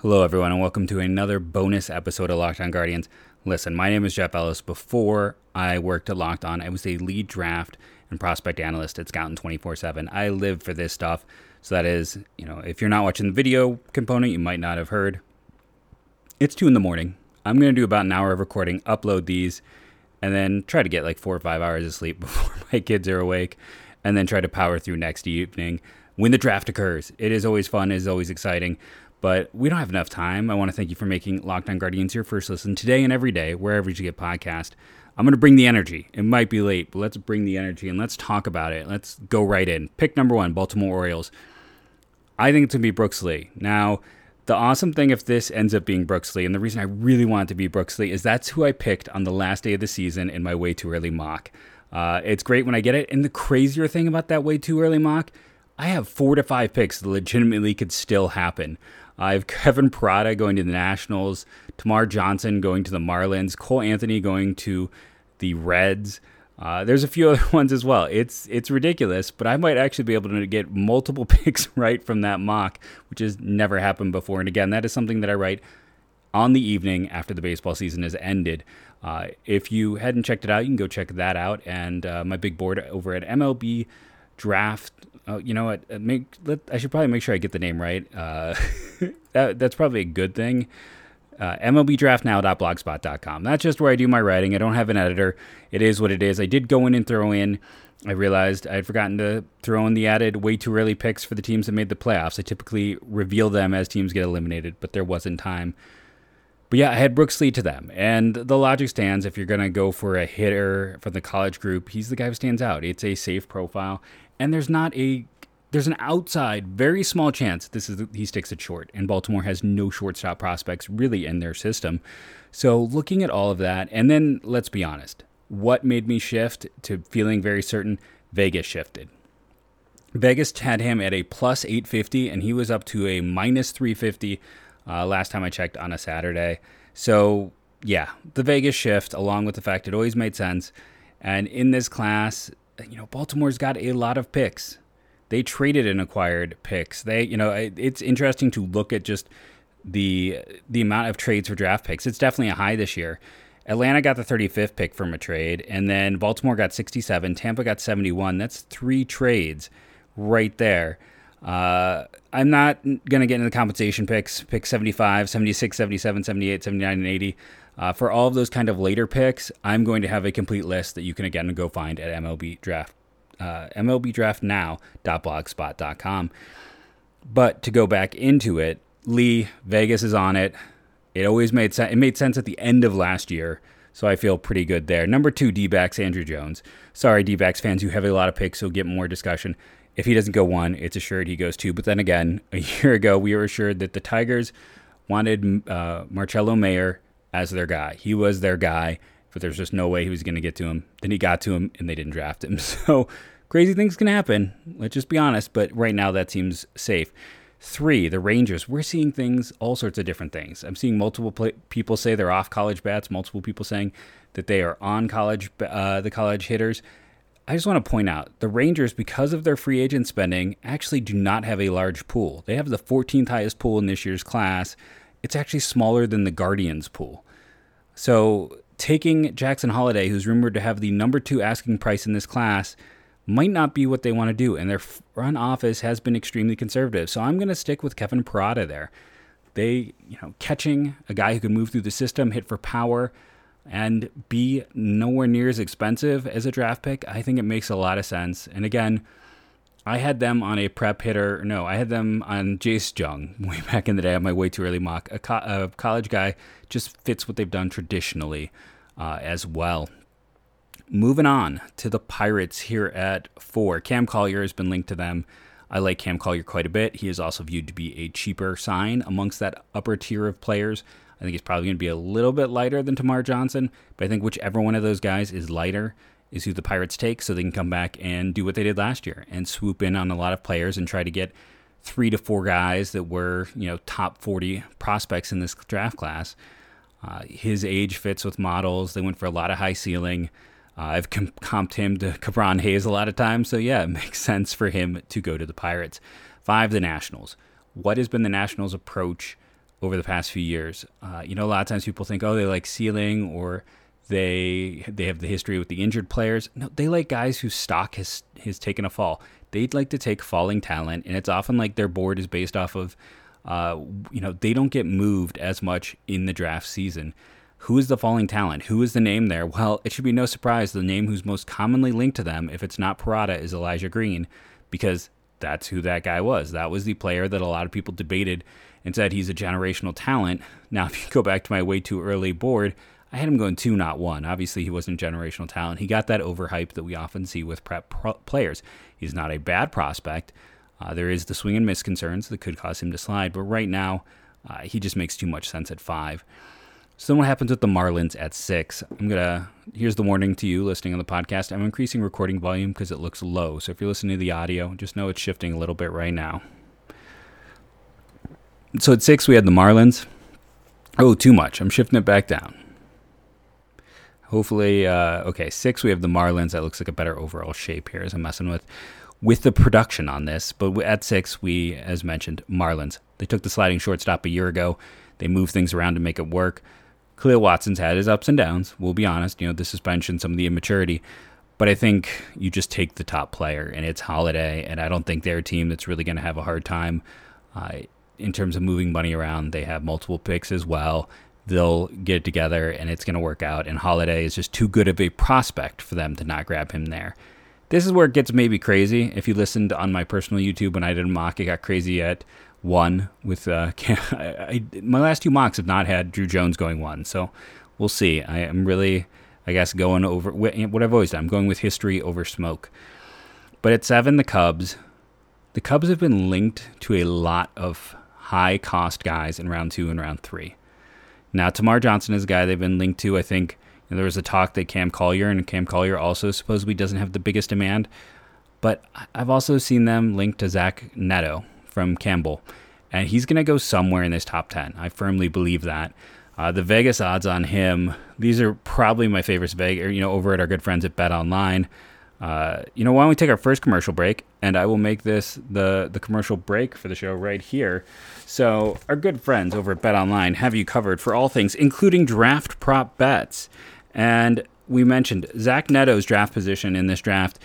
Hello, everyone, and welcome to another bonus episode of Locked On Guardians. Listen, my name is Jeff Ellis. Before I worked at Locked On, I was a lead draft and prospect analyst at Scouting 24 7. I live for this stuff. So, that is, you know, if you're not watching the video component, you might not have heard. It's 2 in the morning. I'm going to do about an hour of recording, upload these, and then try to get like four or five hours of sleep before my kids are awake, and then try to power through next evening when the draft occurs. It is always fun, it is always exciting. But we don't have enough time. I want to thank you for making Locked On Guardians your first listen today and every day, wherever you get podcast. I'm going to bring the energy. It might be late, but let's bring the energy and let's talk about it. Let's go right in. Pick number one, Baltimore Orioles. I think it's going to be Brooks Lee. Now, the awesome thing if this ends up being Brooks Lee, and the reason I really want it to be Brooks Lee is that's who I picked on the last day of the season in my way too early mock. Uh, it's great when I get it. And the crazier thing about that way too early mock, I have four to five picks that legitimately could still happen. I have Kevin Parada going to the Nationals, Termarr Johnson going to the Marlins, Cole Anthony going to the Reds. Uh, there's a few other ones as well. It's it's ridiculous, but I might actually be able to get multiple picks right from that mock, which has never happened before. And again, that is something that I write on the evening after the baseball season has ended. Uh, if you hadn't checked it out, you can go check that out. And uh, my big board over at MLB Draft Oh, you know what? Uh, make let, I should probably make sure I get the name right. Uh, that, that's probably a good thing. Uh, MLBDraftNow.blogspot.com. That's just where I do my writing. I don't have an editor. It is what it is. I did go in and throw in. I realized I had forgotten to throw in the added way too early picks for the teams that made the playoffs. I typically reveal them as teams get eliminated, but there wasn't time. But yeah, I had Brooks Lee to them. And the logic stands if you're going to go for a hitter from the college group, he's the guy who stands out. It's a safe profile and there's not a there's an outside, very small chance this is he sticks it short, and Baltimore has no shortstop prospects really in their system. So looking at all of that, and then let's be honest, what made me shift to feeling very certain? Vegas shifted. Vegas had him at a plus 850, and he was up to a minus 350 uh, last time I checked on a Saturday. So yeah, the Vegas shift, along with the fact it always made sense. And in this class, you know, Baltimore's got a lot of picks. They traded and acquired picks. They, you know, it's interesting to look at just the the amount of trades for draft picks. It's definitely a high this year. Atlanta got the 35th pick from a trade, and then Baltimore got 67. Tampa got 71. That's three trades right there. Uh, I'm not going to get into the compensation picks, pick 75, 76, 77, 78, 79, and 80. Uh, for all of those kind of later picks, I'm going to have a complete list that you can again go find at MLB Draft, uh, MLBDraftNow.blogspot.com. But to go back into it, Lee Vegas is on it. It always made sense. It made sense at the end of last year, so I feel pretty good there. Number two, D-backs Druw Jones. Sorry, D-backs fans, you have a lot of picks, so get more discussion. If he doesn't go one, it's assured he goes two. But then again, a year ago, we were assured that the Tigers wanted uh, Marcelo Mayer as their guy. He was their guy, but there's just no way he was going to get to him. Then he got to him, and they didn't draft him. So crazy things can happen. Let's just be honest. But right now, that seems safe. Three, the Rangers. We're seeing things, all sorts of different things. I'm seeing multiple people say they're off college bats. Multiple people saying that they are on college, uh, the college hitters. I just want to point out the Rangers, because of their free agent spending, actually do not have a large pool. They have the 14th highest pool in this year's class. It's actually smaller than the Guardians pool. So taking Jackson Holliday, who's rumored to have the number two asking price in this class, might not be what they want to do. And their front office has been extremely conservative. So I'm going to stick with Kevin Parada there. They, you know, catching a guy who can move through the system, hit for power, and be nowhere near as expensive as a draft pick, I think it makes a lot of sense. And again, I had them on a prep hitter. No, I had them on Jace Jung way back in the day on my way too early mock. A, co- a college guy just fits what they've done traditionally uh, as well. Moving on to the Pirates here at four. Cam Collier has been linked to them. I like Cam Collier quite a bit. He is also viewed to be a cheaper sign amongst that upper tier of players. I think he's probably going to be a little bit lighter than Termarr Johnson, but I think whichever one of those guys is lighter, is who the Pirates take so they can come back and do what they did last year and swoop in on a lot of players and try to get three to four guys that were, you know, top 40 prospects in this draft class. Uh, his age fits with models. They went for a lot of high ceiling. Uh, I've com- comped him to Ke'Bryan Hayes a lot of times. So, yeah, it makes sense for him to go to the Pirates. Five, the Nationals. What has been the Nationals' approach over the past few years. Uh, you know, a lot of times people think, oh, they like ceiling or they they have the history with the injured players. No, they like guys whose stock has has taken a fall. They'd like to take falling talent, and it's often like their board is based off of, uh, you know, they don't get moved as much in the draft season. Who is the falling talent? Who is the name there? Well, it should be no surprise the name who's most commonly linked to them, if it's not Parada, is Elijah Green, because that's who that guy was. That was the player that a lot of people debated and said he's a generational talent. Now, if you go back to my way too early board, I had him going two, not one. Obviously, he wasn't generational talent. He got that overhype that we often see with prep pro- players. He's not a bad prospect. Uh, there is the swing and miss concerns that could cause him to slide, but right now, uh, he just makes too much sense at five. So then what happens with the Marlins at six? I'm gonna here's the warning to you listening on the podcast. I'm increasing recording volume because it looks low. So if you're listening to the audio, just know it's shifting a little bit right now. So at six we had the Marlins. Oh, too much. I'm shifting it back down. Hopefully, uh, okay, six we have the Marlins. That looks like a better overall shape here as I'm messing with with the production on this. But at six, we, as mentioned, Marlins. They took the sliding shortstop a year ago. They moved things around to make it work. Khalil Watson's had his ups and downs. We'll be honest. You know, the suspension, some of the immaturity. But I think you just take the top player, and it's Holliday, And I don't think they're a team that's really going to have a hard time uh, in terms of moving money around. They have multiple picks as well. They'll get it together, and it's going to work out. And Holliday is just too good of a prospect for them to not grab him there. This is where it gets maybe crazy. If you listened on my personal YouTube when I did a mock, it got crazy at one with uh, I, I, my last two mocks have not had Druw Jones going one, so we'll see. I am really, I guess, going over what I've always done. I'm going with history over smoke. But at seven, the Cubs. The Cubs have been linked to a lot of high cost guys in round two and round three. Now, Termarr Johnson is a guy they've been linked to. I think you know, there was a talk that Cam Collier and Cam Collier also supposedly doesn't have the biggest demand. But I've also seen them linked to Zach Neto, from Campbell, and he's going to go somewhere in this top 10. I firmly believe that. Uh, the Vegas odds on him, these are probably my favorites. Vegas, you know, over at our good friends at Bet Online. Uh, you know, why don't we take our first commercial break, and I will make this the the commercial break for the show right here. So, our good friends over at Bet Online have you covered for all things, including draft prop bets. And we mentioned Zach Neto's draft position in this draft.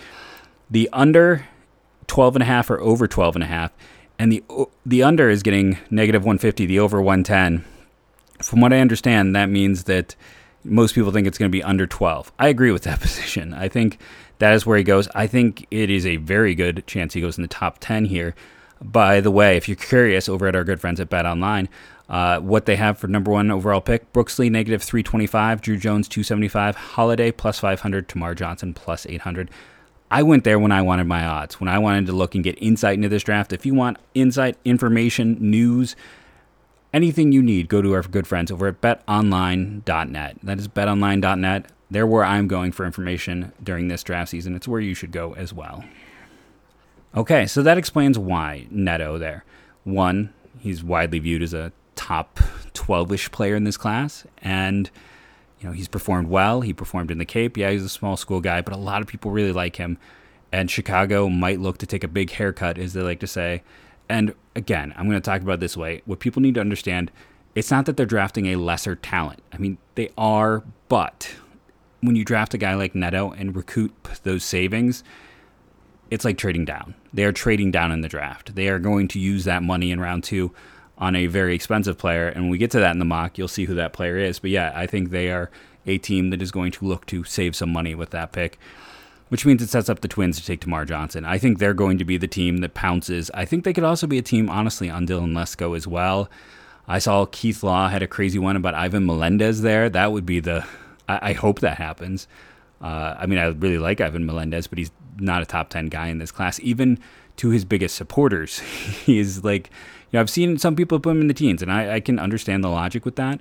The under 12 and a half or over 12 and a half and the the under is getting negative 150, the over 110. From what I understand, that means that most people think it's going to be under 12. I agree with that position. I think that is where he goes. I think it is a very good chance he goes in the top 10 here. By the way, if you're curious, over at our good friends at Bet Online, uh, what they have for number one overall pick Brooks Lee negative 325, Druw Jones 275, Holliday plus 500, Termarr Johnson plus 800. I went there when I wanted my odds, when I wanted to look and get insight into this draft. If you want insight, information, news, anything you need, go to our good friends over at betonline.net. That is betonline.net. They're where I'm going for information during this draft season. It's where you should go as well. Okay, so that explains why Neto there. One, he's widely viewed as a top 12 ish player in this class, and you know, he's performed well. He performed in the Cape. Yeah, he's a small school guy, but a lot of people really like him. And Chicago might look to take a big haircut, as they like to say. And again, I'm going to talk about this way. What people need to understand, it's not that they're drafting a lesser talent. I mean, they are, but when you draft a guy like Neto and recoup those savings, it's like trading down. They are trading down in the draft. They are going to use that money in round two on a very expensive player. And when we get to that in the mock, you'll see who that player is. But yeah, I think they are a team that is going to look to save some money with that pick, which means it sets up the Twins to take Termarr Johnson. I think they're going to be the team that pounces. I think they could also be a team, honestly, on Dylan Lesko as well. I saw Keith Law had a crazy one about Ivan Melendez there. That would be the. I, I hope that happens. Uh, I mean, I really like Ivan Melendez, but he's not a top 10 guy in this class. Even to his biggest supporters, he is like you know, I've seen some people put him in the teens, and I, I can understand the logic with that.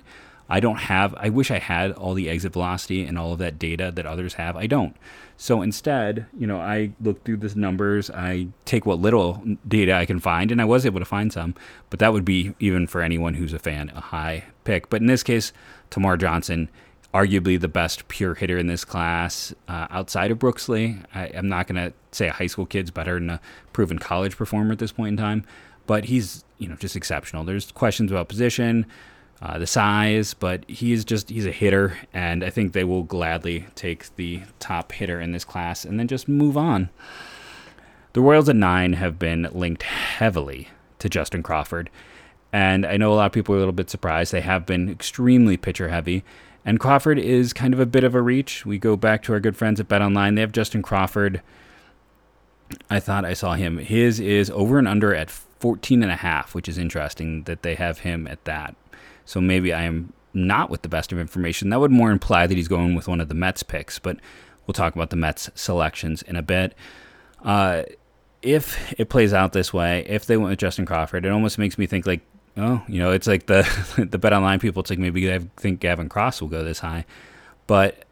I don't have, I wish I had all the exit velocity and all of that data that others have. I don't. So instead, you know, I look through the numbers, I take what little data I can find, and I was able to find some, but that would be even for anyone who's a fan, a high pick. But in this case, Termarr Johnson, arguably the best pure hitter in this class uh, outside of Brooks Lee. I, am not going to say a high school kid's better than a proven college performer at this point in time, but he's you know just exceptional. There's questions about position, uh, the size, but he's just he's a hitter, and I think they will gladly take the top hitter in this class and then just move on. The Royals at nine have been linked heavily to Justin Crawford, and I know a lot of people are a little bit surprised. They have been extremely pitcher heavy. And Crawford is kind of a bit of a reach. We go back to our good friends at Bet Online. They have Justin Crawford. I thought I saw him. His is over and under at 14 and a half, which is interesting that they have him at that. So maybe I am not with the best of information. That would more imply that he's going with one of the Mets picks, but we'll talk about the Mets selections in a bit. Uh, if it plays out this way, if they went with Justin Crawford, it almost makes me think like, oh, you know, it's like the the bet online people. It's like maybe they think Gavin Cross will go this high, but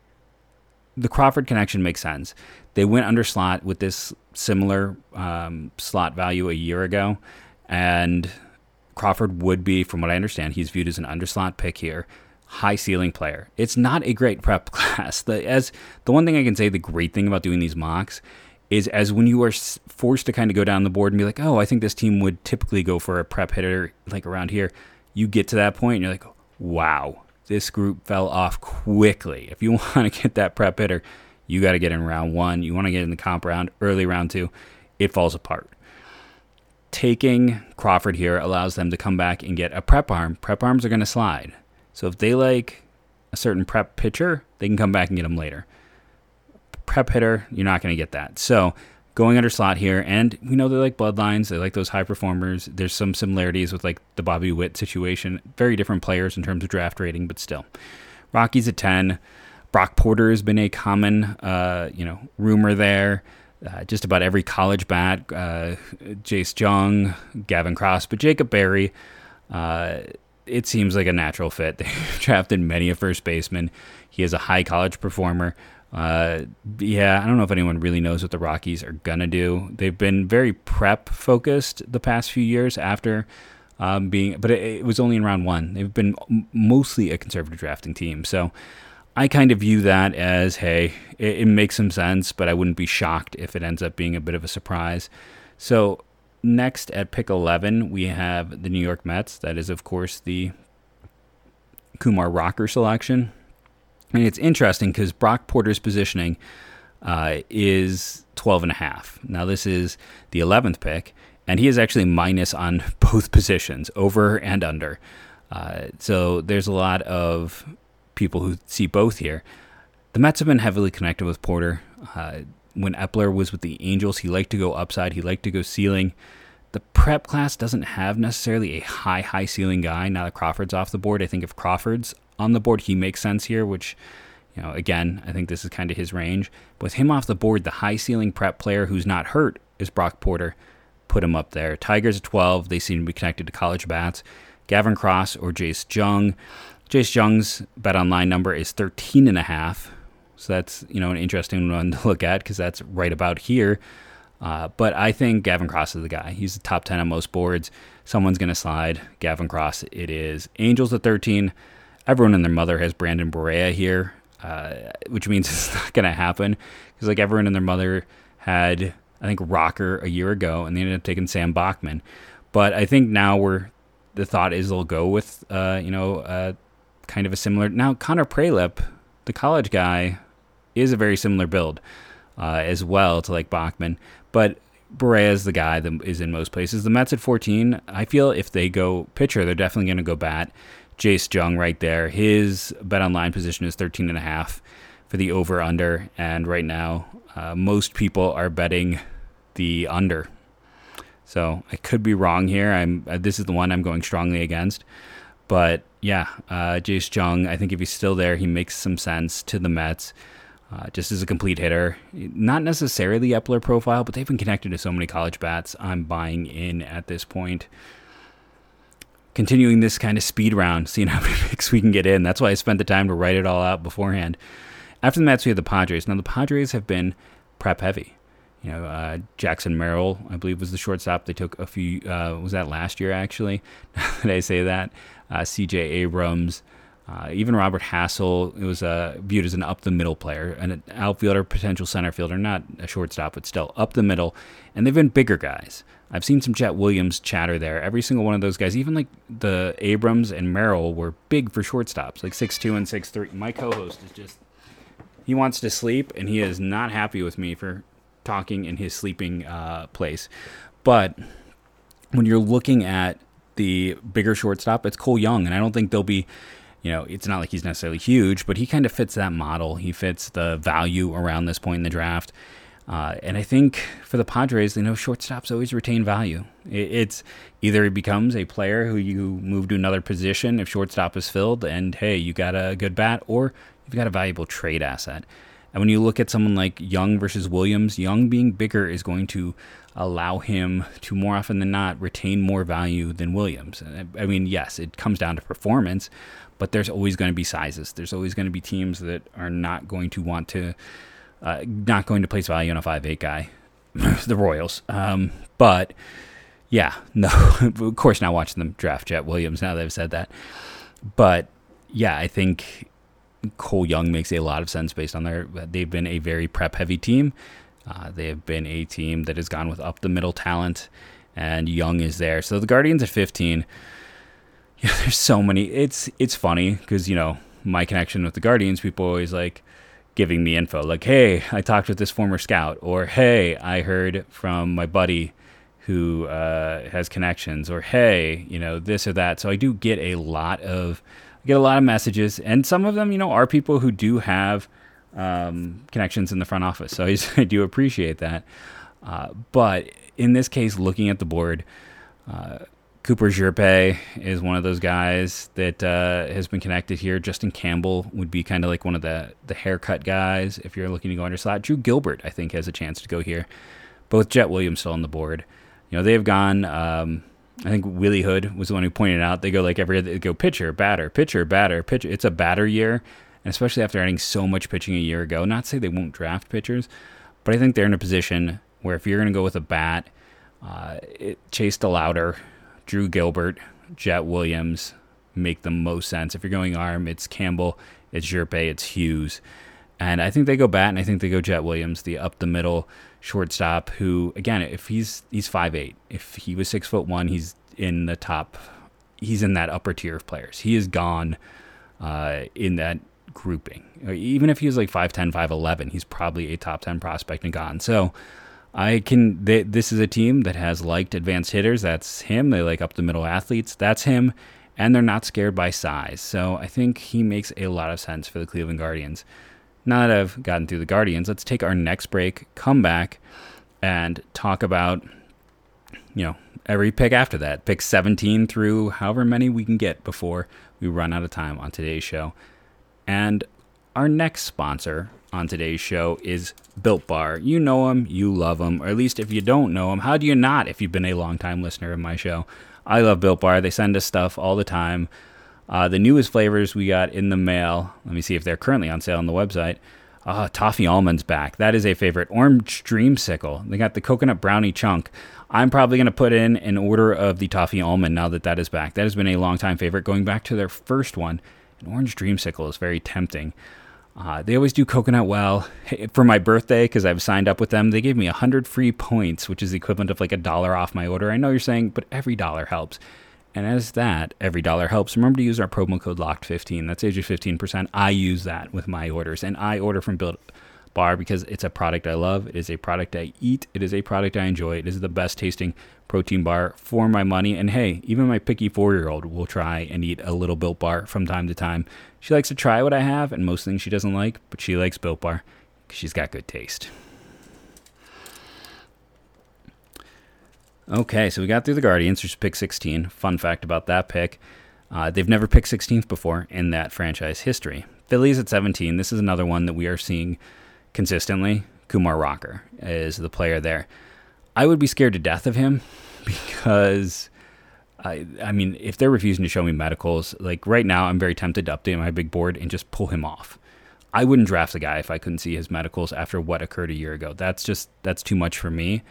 the Crawford connection makes sense. They went under slot with this similar um, slot value a year ago, and Crawford would be, from what I understand, he's viewed as an underslot pick here, high ceiling player. It's not a great prep class. The, as the one thing I can say, the great thing about doing these mocks is as when you are forced to kind of go down the board and be like, oh, I think this team would typically go for a prep hitter like around here. You get to that point and you're like, wow, this group fell off quickly. If you want to get that prep hitter, you got to get in round one. You want to get in the comp round, early round two. It falls apart taking Crawford here allows them to come back and get a prep arm. Prep arms are going to slide. So if they like a certain prep pitcher, they can come back and get them later. Prep hitter, you're not going to get that. So going under slot here, and we know they like bloodlines. They like those high performers. There's some similarities with like the Bobby Witt situation. Very different players in terms of draft rating, but still. Rockies at 10. Brock Porter has been a common, uh, you know, rumor there uh, just about every college bat, uh, Jace Jung, Gavin Cross, but Jacob Berry, uh, it seems like a natural fit. They've drafted many a first baseman. He is a high college performer. Uh, yeah, I don't know if anyone really knows what the Rockies are gonna do. They've been very prep focused the past few years after um, being, but it, it, was only in round one. They've been mostly a conservative drafting team, so I kind of view that as hey, it, it, makes some sense, but I wouldn't be shocked if it ends up being a bit of a surprise. So, next at pick 11, we have the New York Mets. That is, of course, the Kumar Rocker selection. And it's interesting because Brock Porter's positioning uh, is 12 and a half. Now, this is the 11th pick, and he is actually minus on both positions, over and under. Uh, so there's a lot of people who see both here. The Mets have been heavily connected with Porter. Uh, when Eppler was with the Angels, he liked to go upside, he liked to go ceiling. The prep class doesn't have necessarily a high, high ceiling guy. Now that Crawford's off the board, I think if Crawford's on the board, he makes sense here, which, you know, again, I think this is kind of his range. With him off the board, the high ceiling prep player who's not hurt is Brock Porter. Put him up there. Tigers at 12, they seem to be connected to college bats. Gavin Cross or Jace Jung. Jace Jung's bet online number is 13 and a half. So that's, you know, an interesting one to look at because that's right about here. Uh, but I think Gavin Cross is the guy. He's the top 10 on most boards. Someone's going to slide. Gavin Cross, it is. Angels at 13. Everyone and their mother has Brandon Barriera here, uh, which means it's not going to happen because, like, everyone and their mother had, I think, Rocker a year ago, and they ended up taking Sam Bachman. But I think now we're, the thought is they'll go with, uh, you know, uh, kind of a similar. Now, Connor Prielipp, the college guy, is a very similar build uh, as well to like Bachman, but Barriera is the guy that is in most places. The Mets at 14, I feel if they go pitcher, they're definitely going to go bat. Jace Jung right there. His bet online position is 13 and a half for the over under, and right now uh, most people are betting the under. So I could be wrong here. I'm uh, this is the one I'm going strongly against. But yeah, uh, Jace Jung, I think if he's still there, he makes some sense to the Mets. Uh, just as a complete hitter, not necessarily Eppler profile, but they've been connected to so many college bats. I'm buying in at this point. Continuing this kind of speed round, seeing how many picks we can get in. That's why I spent the time to write it all out beforehand. After the Mets, we have the Padres. Now the Padres have been prep heavy. You know, uh, Jackson Merrill, I believe, was the shortstop. They took a few. Uh, was that last year? Actually, did I say that? uh, C.J. Abrams. Uh, even Robert Hassell, it was uh, viewed as an up the middle player, an outfielder, potential center fielder, not a shortstop, but still up the middle. And they've been bigger guys. I've seen some Jett Williams chatter there. Every single one of those guys, even like the Abrams and Merrill, were big for shortstops, like six two and six three. My co-host is just he wants to sleep, and he is not happy with me for talking in his sleeping uh, place. But when you're looking at the bigger shortstop, it's Cole Young, and I don't think they'll be you know, it's not like he's necessarily huge, but he kind of fits that model. He fits the value around this point in the draft. Uh, and I think for the Padres, they know shortstops always retain value. It's either he becomes a player who you move to another position if shortstop is filled, and hey, you got a good bat, or you've got a valuable trade asset. And when you look at someone like Young versus Williams, Young being bigger is going to allow him to more often than not retain more value than Williams. I mean, yes, it comes down to performance, but there's always going to be sizes. There's always going to be teams that are not going to want to, uh, not going to place value on a five eight guy, the Royals. Um, but yeah, no, of course, not watching them draft Jett Williams. Now they've said that, but yeah, I think Cole Young makes a lot of sense based on their. They've been a very prep heavy team. Uh, they have been a team that has gone with up the middle talent, and Young is there. So the Guardians at 15 yeah, there's so many. It's it's funny because you know my connection with the Guardians. People always like giving me info, like, "Hey, I talked with this former scout," or "Hey, I heard from my buddy who uh, has connections," or "Hey, you know this or that." So I do get a lot of get a lot of messages, and some of them, you know, are people who do have um, connections in the front office. So I, I do appreciate that. Uh, but in this case, looking at the board. Uh, Cooper Hjerpe is one of those guys that uh, has been connected here. Justin Campbell would be kind of like one of the the haircut guys if you're looking to go under slot. Drew Gilbert, I think, has a chance to go here. Both Jett Williams still on the board. You know, they've gone. Um, I think Willie Hood was the one who pointed out they go like every they go pitcher, batter, pitcher, batter, pitcher. It's a batter year, and especially after adding so much pitching a year ago. Not to say they won't draft pitchers, but I think they're in a position where if you're going to go with a bat, uh, it, Chase DeLauter Drew Gilbert, Jett Williams make the most sense. If you're going arm, it's Campbell, it's Hjerpe, it's Hughes. And I think they go bat, and I think they go Jett Williams, the up the middle shortstop. Who, again, if he's he's five eight, if he was six foot one, he's in the top. He's in that upper tier of players. He is gone uh, in that grouping. Even if he was like 5'10", 5'11", he's probably a top ten prospect and gone. So I can. They, this is a team that has liked advanced hitters. That's him. They like up the middle athletes. That's him. And they're not scared by size. So I think he makes a lot of sense for the Cleveland Guardians. Now that I've gotten through the Guardians, let's take our next break, come back, and talk about, you know, every pick after that. Pick 17 through however many we can get before we run out of time on today's show. And our next sponsor on today's show is Built Bar. You know them, you love them, or at least if you don't know them, how do you not if you've been a long-time listener of my show? I love Built Bar. They send us stuff all the time. Uh, the newest flavors we got in the mail, let me see if they're currently on sale on the website. Uh, toffee almonds back. That is a favorite. Orange Dreamsicle. They got the coconut brownie chunk. I'm probably going to put in an order of the toffee almond now that that is back. That has been a long time favorite. Going back to their first one, an orange dreamsicle is very tempting. Uh, they always do coconut well. For my birthday, because I've signed up with them, they gave me 100 free points, which is the equivalent of like a dollar off my order. I know you're saying, but every dollar helps. And as that, every dollar helps. Remember to use our promo code LOCKED15. That saves you 15%. I use that with my orders. And I order from Built Bar because it's a product I love. It is a product I eat. It is a product I enjoy. It is the best tasting protein bar for my money. And hey, even my picky four year old will try and eat a little Built Bar from time to time. She likes to try what I have, and most things she doesn't like, but she likes Built Bar because she's got good taste. Okay, so we got through the Guardians, which is pick 16. Fun fact about that pick uh, they've never picked 16th before in that franchise history. Phillies at 17. This is another one that we are seeing consistently. Kumar Rocker is the player there. I would be scared to death of him because I, I mean, if they're refusing to show me medicals, like right now, I'm very tempted to update my big board and just pull him off. I wouldn't draft the guy if I couldn't see his medicals after what occurred a year ago. That's just that's too much for me.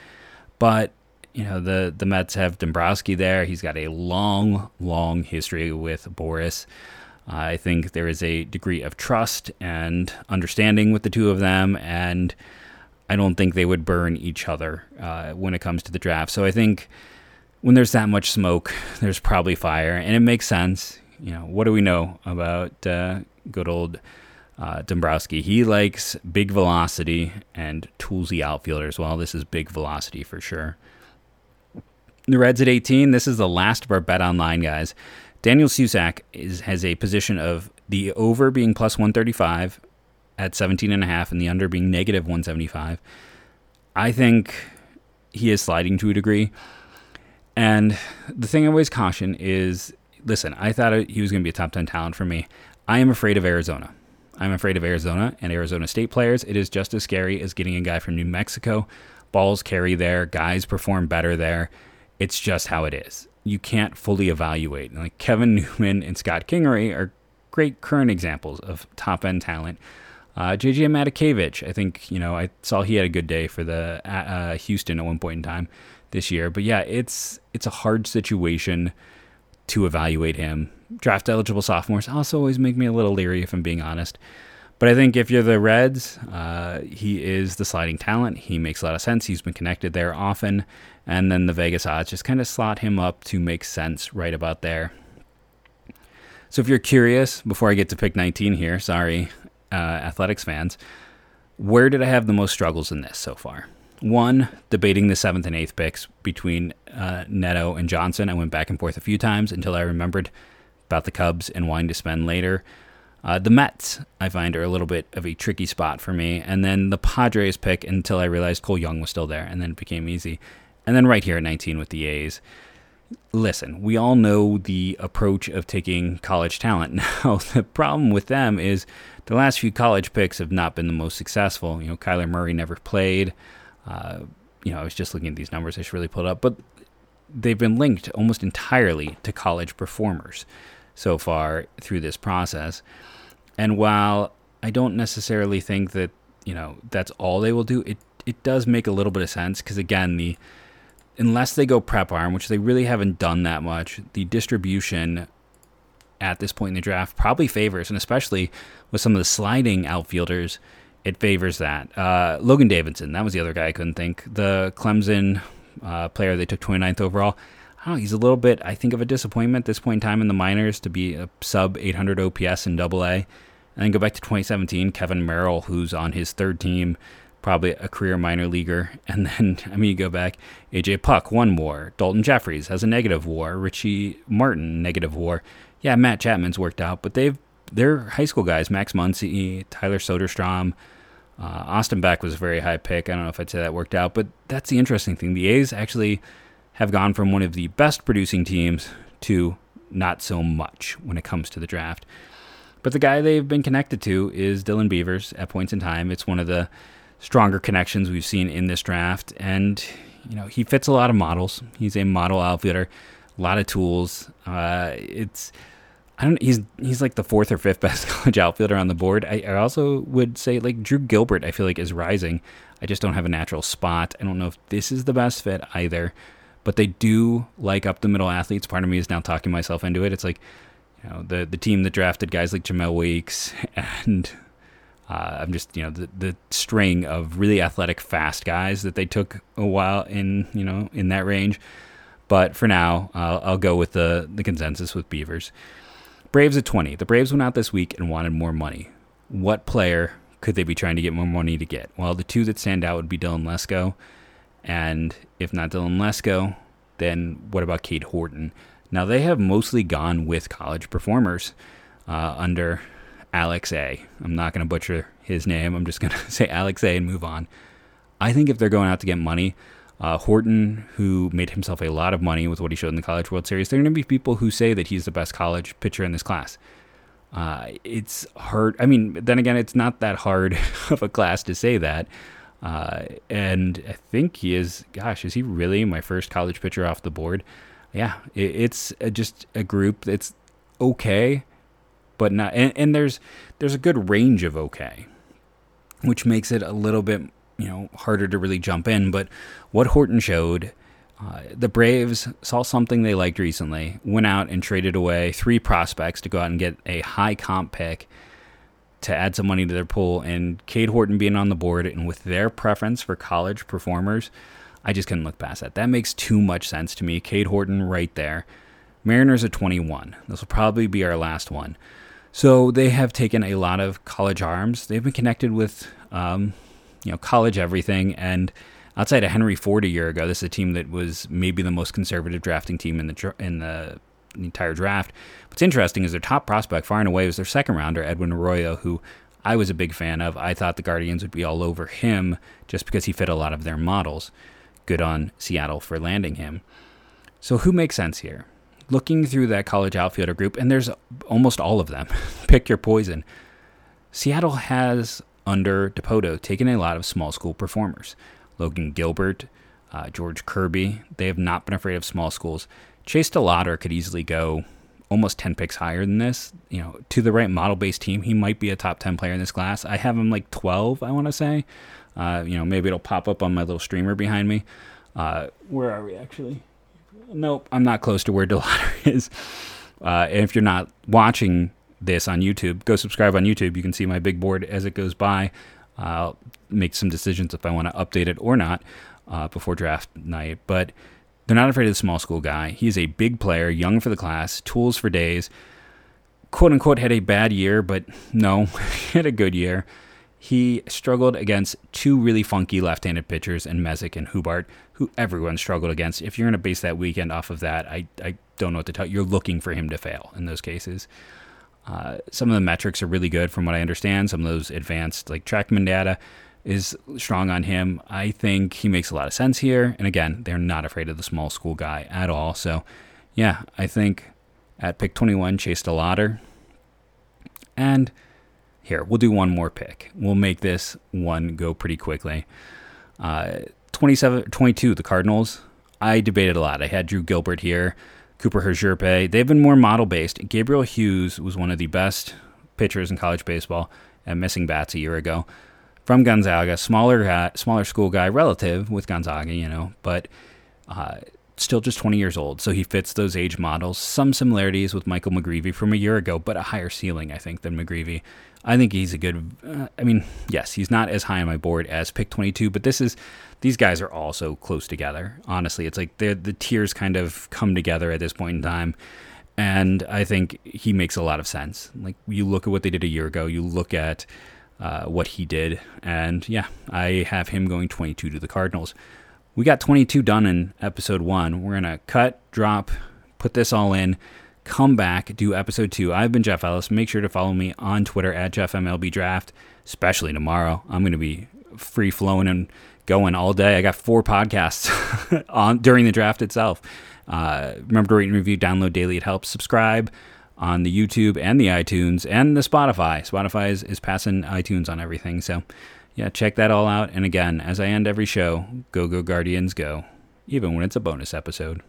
But you know, the the Mets have Dombrowski there. He's got a long, long history with Boras. I think there is a degree of trust and understanding with the two of them, and I don't think they would burn each other uh, when it comes to the draft. So I think when there's that much smoke, there's probably fire, and it makes sense. You know, what do we know about uh, good old uh, Dombrowski? He likes big velocity and toolsy outfielders. Well, this is big velocity for sure. The Reds at 18. This is the last of our bet online guys. Daniel Susac is, has a position of the over being plus 135 at 17 and a half and the under being negative 175. I think he is sliding to a degree. And the thing I always caution is listen, I thought he was going to be a top 10 talent for me. I am afraid of Arizona. I'm afraid of Arizona and Arizona State players. It is just as scary as getting a guy from New Mexico. Balls carry there, guys perform better there. It's just how it is. You can't fully evaluate. Like Kevin Newman and Scott Kingery are great current examples of top end talent. Uh, JJ Matijevic, I think, you know, I saw he had a good day for the uh, Houston at one point in time this year. But yeah, it's it's a hard situation to evaluate him. Draft eligible sophomores also always make me a little leery, if I'm being honest. But I think if you're the Reds, uh, he is the sliding talent. He makes a lot of sense. He's been connected there often. And then the Vegas odds just kind of slot him up to make sense right about there. So if you're curious, before I get to pick 19 here, sorry, uh, athletics fans, where did I have the most struggles in this so far? One, debating the seventh and eighth picks between uh, Neto and Johnson. I went back and forth a few times until I remembered about the Cubs and wanting to spend later. Uh, the Mets, I find, are a little bit of a tricky spot for me. And then the Padres pick until I realized Cole Young was still there, and then it became easy. And then right here at 19 with the A's. Listen, we all know the approach of taking college talent. Now, the problem with them is the last few college picks have not been the most successful. You know, Kyler Murray never played. Uh, you know, I was just looking at these numbers. I should really pull it up, but they've been linked almost entirely to college performers so far through this process. And while I don't necessarily think that you know that's all they will do, it it does make a little bit of sense because again the unless they go prep arm, which they really haven't done that much, the distribution at this point in the draft probably favors, and especially with some of the sliding outfielders it favors that. Uh, Logan Davidson, that was the other guy I couldn't think. The Clemson uh, player they took 29th overall. He's a little bit, I think, of a disappointment at this point in time in the minors to be a sub 800 OPS in Double A. And then go back to 2017, Kevin Merrell, who's on his third team, probably a career minor leaguer. And then, I mean, you go back, AJ Puk, one war. Daulton Jefferies has a negative war. Richie Martin, negative war. Yeah, Matt Chapman's worked out, but they've they're high school guys. Max Muncy, Tyler Soderstrom, uh, Austin Beck was a very high pick. I don't know if I'd say that worked out, but that's the interesting thing. The A's actually have gone from one of the best producing teams to not so much when it comes to the draft. But the guy they've been connected to is Dylan Beavers at points in time. It's one of the stronger connections we've seen in this draft, and you know he fits a lot of models. He's a model outfielder, a lot of tools. Uh, it's I don't. He's he's like the fourth or fifth best college outfielder on the board. I, I, also would say like Drew Gilbert. I feel like is rising. I just don't have a natural spot. I don't know if this is the best fit either, but they do like up the middle athletes. Part of me is now talking myself into it. It's like you know the the team that drafted guys like Jemile Weeks and uh, I'm just you know the the string of really athletic, fast guys that they took a while in you know in that range. But for now, I'll go with the the consensus with Beavers. Braves at 20. The Braves went out this week and wanted more money. What player could they be trying to get more money to get? Well, the two that stand out would be Dylan Lesko. And if not Dylan Lesko, then what about Cade Horton? Now, they have mostly gone with college performers uh, under Alex A. I'm not going to butcher his name. I'm just going to say Alex A and move on. I think if they're going out to get money, uh, Horton, who made himself a lot of money with what he showed in the College World Series, there are going to be people who say that he's the best college pitcher in this class. Uh, it's hard. I mean, then again, it's not that hard of a class to say that. Uh, and I think he is, gosh, is he really my first college pitcher off the board? Yeah, it, it's just a group that's okay, but not. And, and there's there's a good range of okay, which makes it a little bit you know harder to really jump in. But what Horton showed Uh, the Braves saw something they liked recently, went out and traded away three prospects to go out and get a high comp pick to add some money to their pool. And Cade Horton being on the board, and with their preference for college performers, I just couldn't look past that. That makes too much sense to me. Cade Horton right there. Mariners at 21. This will probably be our last one. So they have taken a lot of college arms. They've been connected with, um, you know, college everything. And outside of Henry Ford a year ago, this is a team that was maybe the most conservative drafting team in the in the, the entire draft. What's interesting is their top prospect, far and away, was their second rounder, Edwin Arroyo, who I was a big fan of. I thought the Guardians would be all over him just because he fit a lot of their models. Good on Seattle for landing him. So who makes sense here? Looking through that college outfielder group, and there's almost all of them. Pick your poison. Seattle has, under Dipoto, taken a lot of small school performers. Logan Gilbert, uh, George Kirby, they have not been afraid of small schools. Chase DeLauter could easily go almost 10 picks higher than this. You know, to the right model based team, he might be a top 10 player in this class. I have him like 12, I want to say. Uh, you know, maybe it'll pop up on my little streamer behind me. Uh, where are we actually? Nope, I'm not close to where DeLauter is. Uh, and if you're not watching this on YouTube, go subscribe on YouTube. You can see my big board as it goes by. I'll make some decisions if I want to update it or not uh, before draft night. But they're not afraid of the small school guy. He's a big player, young for the class, tools for days. Quote unquote had a bad year, but no, he had a good year. He struggled against two really funky left handed pitchers in Messick and Hubart, who everyone struggled against. If you're going to base that weekend off of that, I, I don't know what to tell you. You're looking for him to fail in those cases. Uh, some of the metrics are really good from what I understand. Some of those advanced, like Trackman data, is strong on him. I think he makes a lot of sense here. And again, they're not afraid of the small school guy at all. So, yeah, I think at pick 21, Chase DeLauter. And here, we'll do one more pick. We'll make this one go pretty quickly. Uh, 27, 22, the Cardinals. I debated a lot. I had Drew Gilbert here, Cooper Hjerpe. They've been more model based. Gabriel Hughes was one of the best pitchers in college baseball and missing bats a year ago. From Gonzaga, smaller guy, smaller school guy, relative with Gonzaga, you know, but uh, still just 20 years old, so he fits those age models. Some similarities with Michael McGreevy from a year ago, but a higher ceiling, I think, than McGreevy. I think he's a good. Uh, I mean, yes, he's not as high on my board as pick 22, but this is these guys are all so close together. Honestly, it's like the the tiers kind of come together at this point in time. And I think he makes a lot of sense. Like you look at what they did a year ago, you look at uh, what he did, and yeah, I have him going 22 to the Cardinals we got 22 done in episode one. We're to cut, drop, put this all in, come back, do episode two. I've been Jeff Ellis. Make sure to follow me on Twitter at JeffMLBDraft, especially tomorrow. I'm going to be free flowing and going all day. I got four podcasts on during the draft itself. Uh, remember to rate and review, download daily. It helps. Subscribe on the YouTube and the iTunes and the Spotify. Spotify is, is passing iTunes on everything. So yeah, check that all out. And again, as I end every show, go, go, Guardians, go, even when it's a bonus episode.